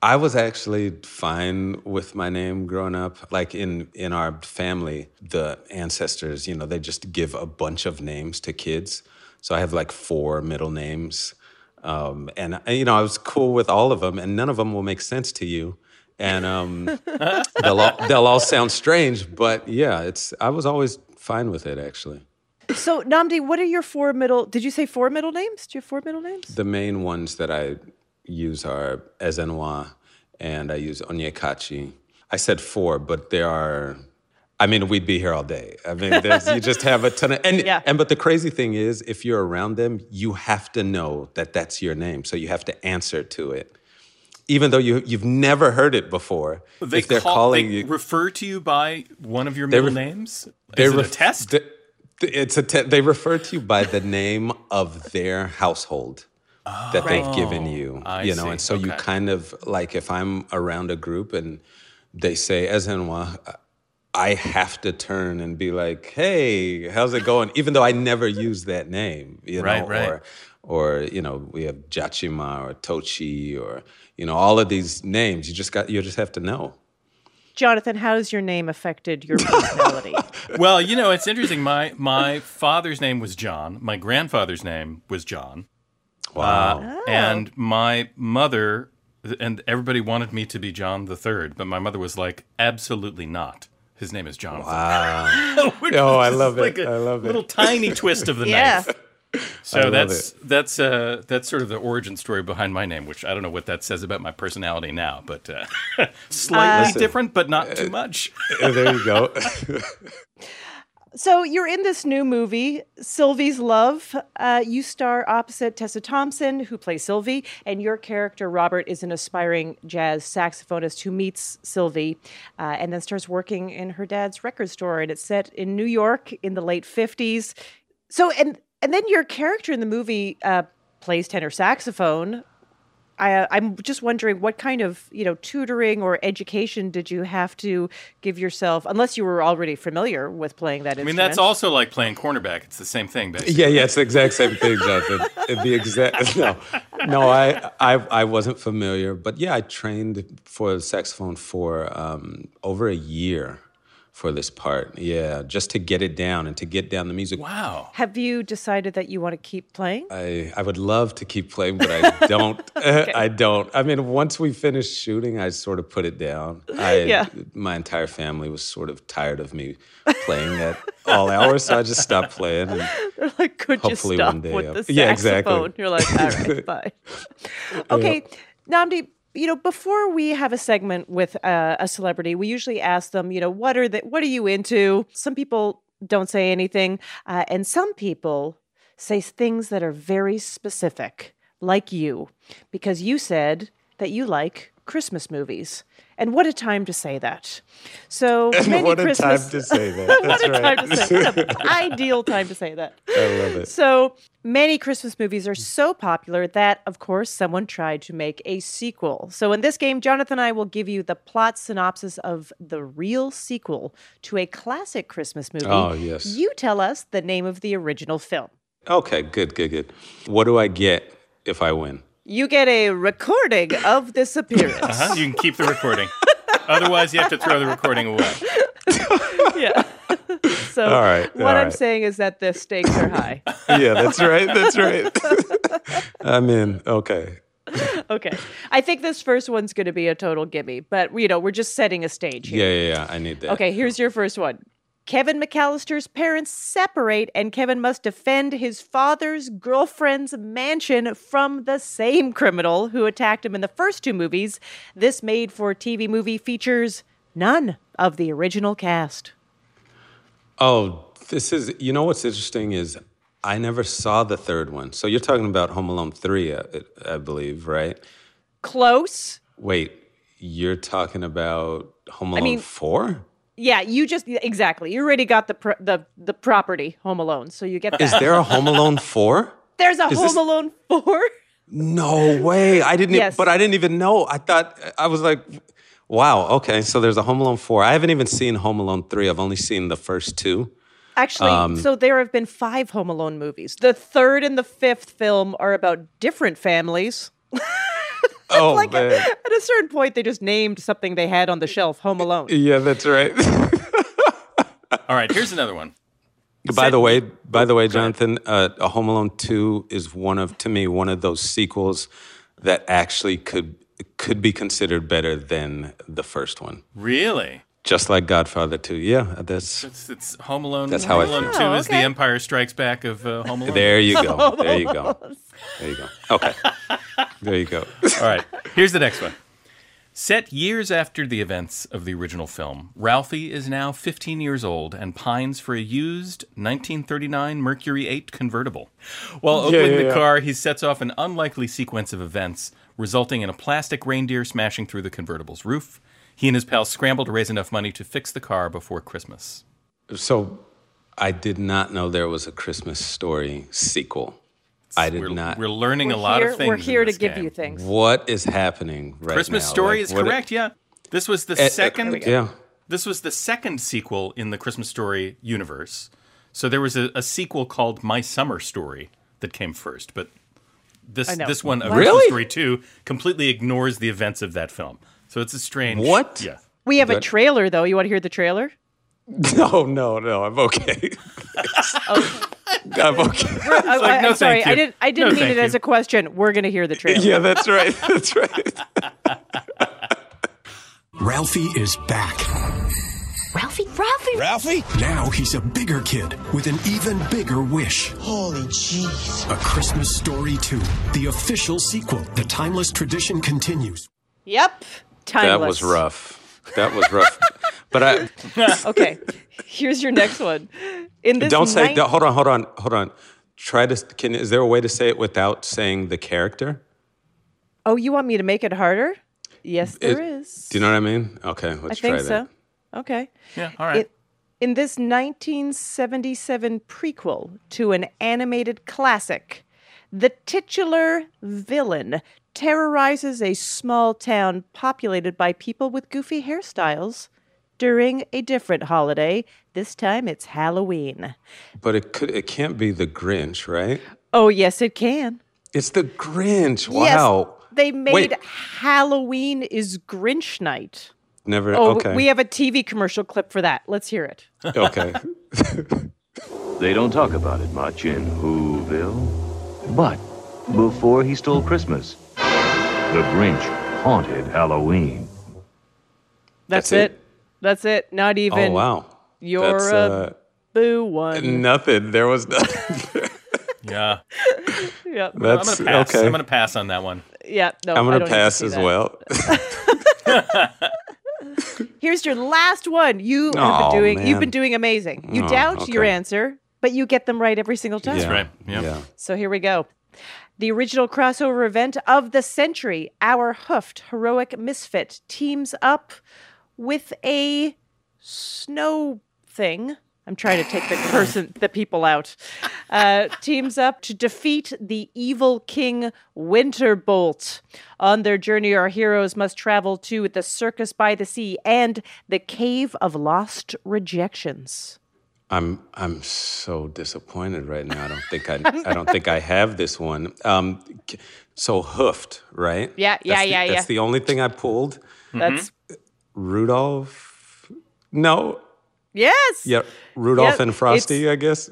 I was actually fine with my name growing up. Like in in our family, the ancestors, you know, they just give a bunch of names to kids. So I have like four middle names, um, and you know, I was cool with all of them, and none of them will make sense to you, and um, they'll all, they'll all sound strange. But yeah, it's I was always fine with it actually. So Nnamdi, what are your four middle? Did you say four middle names? Do you have four middle names? The main ones that I use are Ezenwa and I use Onyekachi. I said four, but there are. I mean, we'd be here all day. I mean, there's, you just have a ton of and and but the crazy thing is, if you're around them, you have to know that that's your name, so you have to answer to it, even though you you've never heard it before. They if they're call- calling they you, refer to you by one of your middle re- names. they Is it a test? th- th- it's a te- they refer to you by the name of their household that they've oh, given you. I you know, see. and so you kind of like if I'm around a group and they say Ezenwa, I have to turn and be like, "Hey, how's it going?" Even though I never use that name, you know, Right, right. or or you know, we have Jachima or Tochi or you know, all of these names. You just got you just have to know. Jonathan, how has your name affected your personality? well, you know, it's interesting. My my father's name was John. My grandfather's name was John. Wow. Uh, and my mother and everybody wanted me to be John the Third, but my mother was like, absolutely not. His name is Jonathan. Wow. Oh, was I love like it. a I love it. little tiny twist of the Yeah. knife. So that's that's uh that's sort of the origin story behind my name, which I don't know what that says about my personality now, but uh, slightly Listen, different, but not too much. Uh, there you go. So you're in this new movie, Sylvie's Love. Uh, you star opposite Tessa Thompson, who plays Sylvie, and your character Robert is an aspiring jazz saxophonist who meets Sylvie, uh, and then starts working in her dad's record store. And it's set in New York in the late '50s. So and and then your character in the movie uh, plays tenor saxophone. I, uh, I'm just wondering what kind of you know tutoring or education did you have to give yourself, unless you were already familiar with playing that I mean, that's also like playing cornerback. It's the same thing, basically. Yeah, yeah, it's the exact same thing, Jonathan. It- the exact no, no. I, I, I wasn't familiar, but yeah, I trained for saxophone for um, over a year for this part. Yeah, just to get it down and to get down the music. Wow. Have you decided that you want to keep playing? I, I would love to keep playing, but I don't. I don't. I mean, once we finished shooting, I sort of put it down. I, Yeah. My entire family was sort of tired of me playing at all hours, so I just stopped playing. And They're like, could hopefully you stop one day with I'll- the saxophone? Yeah, exactly. You're like, all right, bye. Okay, Nnamdi. You know, before we have a segment with uh, a celebrity, we usually ask them, you know, what are the, what are you into? Some people don't say anything, uh, and some people say things that are very specific, like you, because you said that you like Christmas movies. And what a time to say that. So many what a Christmas time to say that. That's what a right. time to say. What an ideal time to say that. I love it. So many Christmas movies are so popular that, of course, someone tried to make a sequel. So in this game, Jonathan and I will give you the plot synopsis of the real sequel to a classic Christmas movie. Oh, yes. You tell us the name of the original film. Okay, good, good, good. What do I get if I win? You get a recording of this appearance. Uh-huh. You can keep the recording. Otherwise, you have to throw the recording away. yeah. so All right, what all I'm right. saying is that the stakes are high. Yeah, that's right. That's right. I'm in. Okay. okay. I think this first one's going to be a total gimme, but you know, we're just setting a stage here. Yeah, yeah, yeah. I need that. Okay, here's your first one. Kevin McAllister's parents separate, and Kevin must defend his father's girlfriend's mansion from the same criminal who attacked him in the first two movies. This made for TV movie features none of the original cast. Oh, this is. You know what's interesting is I never saw the third one. So you're talking about Home Alone three, uh, I, I believe, right? Close. Wait, you're talking about Home I Alone mean- four? Yeah, you just exactly. You already got the pro- the the property Home Alone, so you get that. Is there a Home Alone four? There's a is Home this- Alone four. No way. I didn't. Yes. But I didn't even know. I thought I was like, wow. Okay, so there's a Home Alone four. I haven't even seen Home Alone three. I've only seen the first two. Actually, Um, so there have been five Home Alone movies. The third and the fifth film are about different families. Oh like man. at a certain point, they just named something they had on the shelf Home Alone. Yeah, that's right. All right, here's another one. by the way, by the way, Jonathan, uh, a Home Alone two is one of to me one of those sequels that actually could could be considered better than the first one. Really? Just like Godfather two. Yeah, that's It's, it's Home Alone. That's Home how I Alone feel. 2 is the Empire Strikes Back of uh, Home Alone. there. You go. There you go. There you go. Okay. There you go. All right, here's the next one. Set years after the events of the original film, Ralphie is now 15 years old and pines for a used 1939 Mercury 8 convertible. While Yeah, opening yeah, the yeah. car, he sets off an unlikely sequence of events, resulting in a plastic reindeer smashing through the convertible's roof. He and his pals scramble to raise enough money to fix the car before Christmas. So, I did not know there was a Christmas story sequel. I did not. We're learning We're a lot here, of things. We're in here to give game. you things. What is happening right now? Christmas now? Story Like, is what- correct. Yeah, this was the Eh, eh, second. yeah. This was the second sequel in the Christmas Story universe. So there was a, a sequel called My Summer Story that came first, but this this one, A What? Christmas Story Two, completely ignores the events of that film. So it's a strange. What? Yeah. We have a trailer, though. You want to hear the trailer? No, no, no. I'm okay. okay. I'm okay. I, like, no, am sorry. I didn't. I didn't No, mean thank it as a question. We're going to hear the trailer. Yeah, that's right. That's right. Ralphie is back. Ralphie, Ralphie, Ralphie? Now he's a bigger kid with an even bigger wish. Holy jeez. A Christmas Story 2, the official sequel. The timeless tradition continues. Yep. Timeless. That was rough. That was rough. but I okay. Here's your next one. In this don't say. nine- don't- hold on. Hold on. Hold on. Try to. Can is there a way to say it without saying the character? Oh, you want me to make it harder? Yes, there It- is. Do you know what I mean? Okay, let's I try think that. so. Okay. Yeah. All right. It, in this 1977 prequel to an animated classic, the titular villain terrorizes a small town populated by people with goofy hairstyles during a different holiday. This time it's Halloween. But it could. It can't be the Grinch, right? Oh, yes, it can. It's the Grinch. Yes, Wow. they made Wait. Halloween is Grinch night. Never. Oh, okay. we have a TV commercial clip for that. Let's hear it. okay. They don't talk about it much in Whoville. But before he stole Christmas, the Grinch haunted Halloween. That's, That's it. it? That's it. Not even. oh wow. You're That's, a uh, boo one. Nothing. There was nothing. yeah. Yeah. I'm That's gonna pass. okay. I'm gonna pass on that one. Yeah. No. I'm gonna don't need to pass as that. well. Here's your last one. You have been doing. man. You've been doing amazing. You Oh, doubt your answer, but you get them right every single time. yeah. right. Yep. Yeah. So here we go. The original crossover event of the century, our hoofed heroic misfit teams up with a snow thing. I'm trying to take the person, the people out. Uh, teams up to defeat the evil king Winterbolt. On their journey, our heroes must travel to the circus by the sea and the cave of lost rejections. I'm I'm so disappointed right now. I don't think I I don't think I have this one. Um, so hoofed, right? Yeah, yeah, That's the- yeah, yeah. That's the only thing I pulled. That's Rudolph. No. yes. Yeah, Rudolph Yeah, and Frosty. I guess.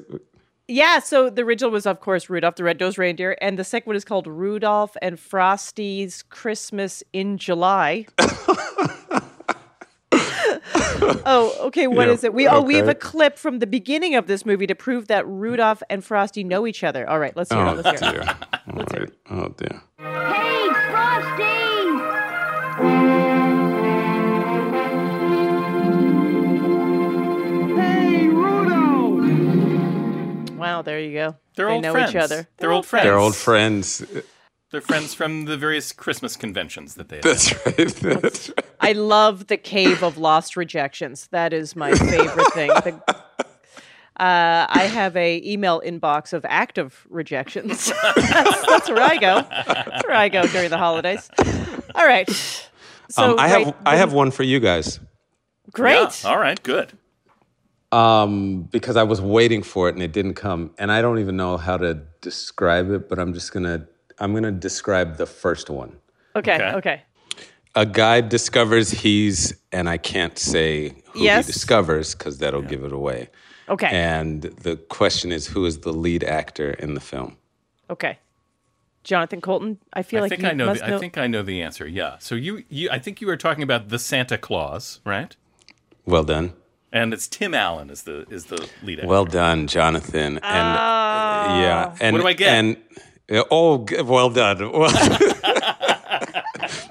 Yeah, so the original was, of course, Rudolph the Red-Nosed Reindeer, and the second one is called Rudolph and Frosty's Christmas in July. oh, okay. What Yeah, is it? We oh, we have a clip from the beginning of this movie to prove that Rudolph and Frosty know each other. All right, let's hear Oh it. Let's hear dear. it. All right. Oh dear. Hey, Frosty! Hey, Rudolph! Wow, there you go. They're they old know friends. each other. They're old friends. They're old friends. They're friends from the various Christmas conventions that they. That's right. That's right. I love the Cave of Lost Rejections. That is my favorite thing. The- uh, I have a email inbox of active rejections. that's, that's where I go. That's where I go during the holidays. All right. So um, I have right, I have one for you guys. great. Yeah, all right, good. Um, because I was waiting for it and it didn't come, and I don't even know how to describe it, but I'm just gonna I'm gonna describe the first one. Okay. Okay. Okay. A guy discovers he's, and I can't say who Yes. he discovers because that'll give it away. Okay. And the question is, who is the lead actor in the film? Okay. Jonathan Coulton. I feel I like think you I know. must The, I think I know the answer. Yeah. So you, you, I think you were talking about the Santa Claus, right? Well done. And it's Tim Allen is the is the lead actor. Well done, Jonathan. And uh, yeah, and What do I get? And uh, oh, well done. Well,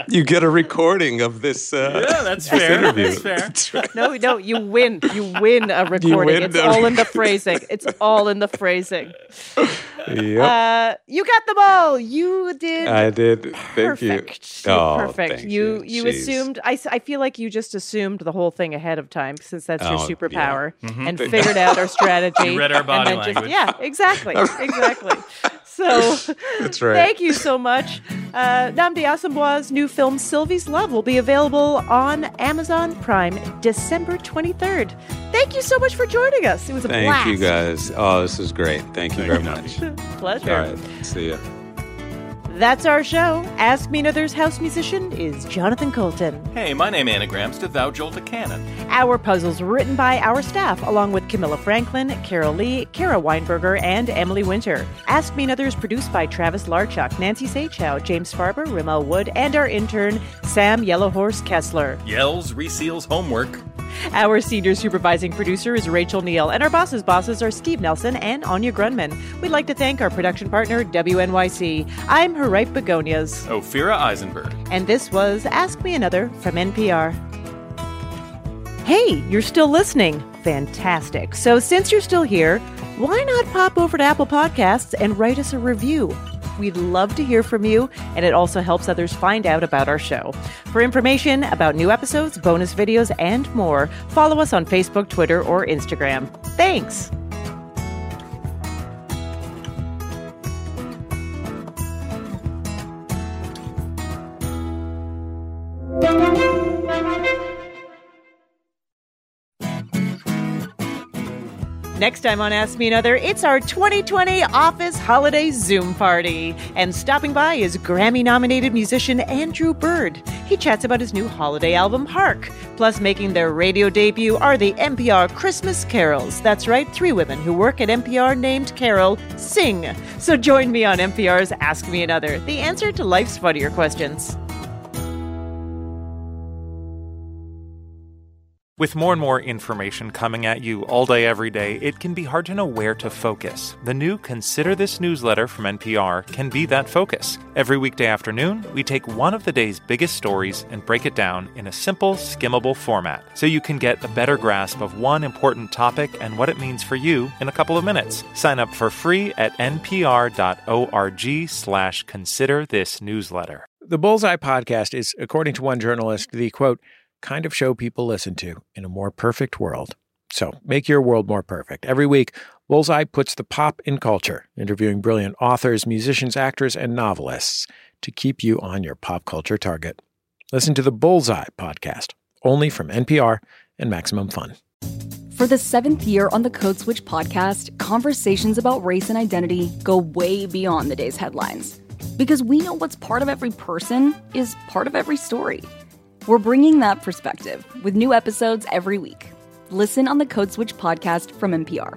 you get a recording of this. Uh, yeah, that's this fair. interview. That's fair. That's right. No, no, you win. You win a recording. win it's the- all in the phrasing. It's all in the phrasing. Yep. Uh, you got them all. You did. I did. Thank perfect. you. Oh, perfect. thank you you Jeez. assumed. I feel like you just assumed the whole thing ahead of time since that's your Oh, superpower yeah. Mhm. and figured out our strategy. You read our body then just- language. yeah, exactly, exactly. So That's right. thank you so much. Uh, Nnamdi Asomugha's new film Sylvie's Love will be available on Amazon Prime December 23rd. Thank you so much for joining us. It was a Thank blast. Thank you guys. Oh, this is great. Thank you very much. Pleasure. All right. See ya. That's our show. Ask Me Another's house musician is Jonathan Coulton. Hey, my name is anagrams to Thou Jolt a Cannon. Our puzzles written by our staff, along with Camilla Franklin, Carol Lee, Kara Weinberger, and Emily Winter. Ask Me Another is produced by Travis Larchuk, Nancy Saechao, James Farber, Rommel Wood, and our intern, Sam Yellowhorse Kessler. Yells reseals homework. Our senior supervising producer is Rachel Neal, and our bosses' bosses are Steve Nelson and Anya Grundmann. We'd like to thank our production partner, WNYC. I'm Haripe Begonias, Ophira Eisenberg. and this was Ask Me Another from NPR. Hey, you're still listening. Fantastic. So, since you're still here, why not pop over to Apple Podcasts and write us a review? We'd love to hear from you, and it also helps others find out about our show. For information about new episodes, bonus videos, and more, follow us on Facebook, Twitter, or Instagram. Thanks. Next time on Ask Me Another, it's our 2020 Office Holiday Zoom Party. And stopping by is Grammy nominated musician Andrew Bird. He chats about his new holiday album, Hark. Plus, making their radio debut are the NPR Christmas Carols. That's right, three women who work at NPR named Carol sing. So join me on NPR's Ask Me Another, the answer to life's funnier questions. With more and more information coming at you all day, every day, it can be hard to know where to focus. The new Consider This newsletter from NPR can be that focus. Every weekday afternoon, we take one of the day's biggest stories and break it down in a simple, skimmable format so you can get a better grasp of one important topic and what it means for you in a couple of minutes. Sign up for free at npr.org slash consider this newsletter. The Bullseye podcast is, according to one journalist, the quote, kind of show people listen to in a more perfect world. So make your world more perfect. Every week, Bullseye puts the pop in culture, interviewing brilliant authors, musicians, actors, and novelists to keep you on your pop culture target. Listen to the Bullseye podcast, only from NPR and Maximum Fun. For the seventh year on the Code Switch podcast, conversations about race and identity go way beyond the day's headlines. Because we know what's part of every person is part of every story. We're bringing that perspective with new episodes every week. Listen on the Code Switch podcast from NPR.